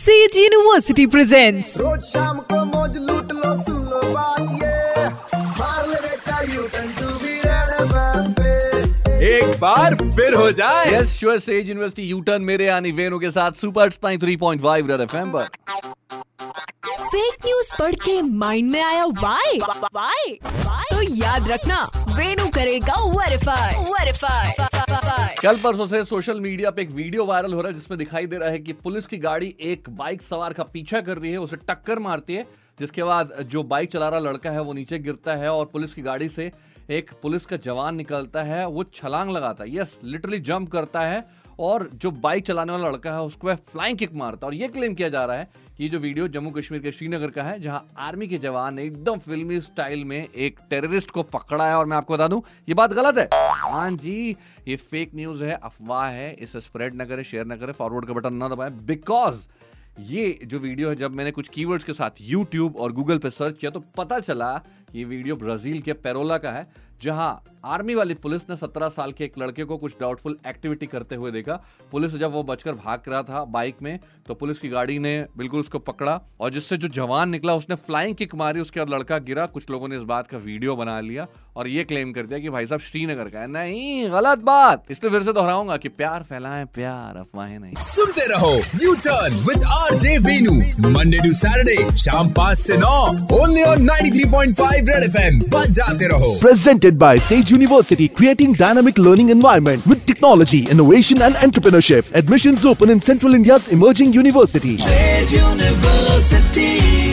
Says university presents रोज शाम को मौज लूट लो सुन लो बात ये। मार ले बेटा U turn to be red एक बार फिर हो जाए। Yes sure says university U turn मेरे यानी वेनु के साथ सुपर 93.5 रेड एफएम पर। फेक न्यूज़ पढ़ के माइंड में आया वाई वाई तो याद रखना वेनु करेगा वेरीफाई वेरीफाई कल परसों से सोशल मीडिया पे एक वीडियो वायरल हो रहा है जिसमें दिखाई दे रहा है कि पुलिस की गाड़ी एक बाइक सवार का पीछा कर रही है, उसे टक्कर मारती है, जिसके बाद जो बाइक चला रहा लड़का है वो नीचे गिरता है और पुलिस की गाड़ी से एक पुलिस का जवान निकलता है, वो छलांग लगाता है। यस लिटरली जंप करता है और जो बाइक चलाने वाला लड़का है उसको फ्लाइंग किक मारता है। और ये क्लेम किया जा रहा है कि जो वीडियो जम्मू कश्मीर के श्रीनगर का है, जहाँ आर्मी के जवान ने एकदम फिल्मी स्टाइल में एक टेररिस्ट को पकड़ा है। और मैं आपको बता दूँ, ये बात गलत है। हाँ जी, ये फेक न्यूज़ है, अफवाह है, इसे स्प्रेड ना करें शेयर न करें फॉरवर्ड का बटन ना दबाएँ बिकॉज़ ये जो वीडियो है, जब मैंने कुछ कीवर्ड्स के साथ यूट्यूब और गूगल पे सर्च किया तो पता चला कि ये वीडियो ब्राज़ील के पेरोला का है। जहाँ आर्मी वाली पुलिस ने 17 साल के एक लड़के को कुछ डाउटफुल एक्टिविटी करते हुए देखा। पुलिस जब वो बचकर भाग रहा था बाइक में तो पुलिस की गाड़ी ने बिल्कुल उसको पकड़ा और जिससे जो जवान निकला उसने फ्लाइंग किक मारी उसके बाद लड़का गिरा। कुछ लोगों ने इस बात का वीडियो बना लिया और ये क्लेम कर दिया कि भाई साहब श्रीनगर का है। नहीं गलत बात। इसलिए फिर से दोहराऊँगा कि प्यार फैलाएँ प्यार अफवाहें नहीं। सुनते रहो U turn with R J Venu Monday to Saturday शाम पाँच से नौ ओनली ऑन 93.5 रेड एफएम बजाते रहो। Presented by Sage University, creating dynamic learning environment with technology, innovation and entrepreneurship. Admissions open in Central India's emerging university. Sage University.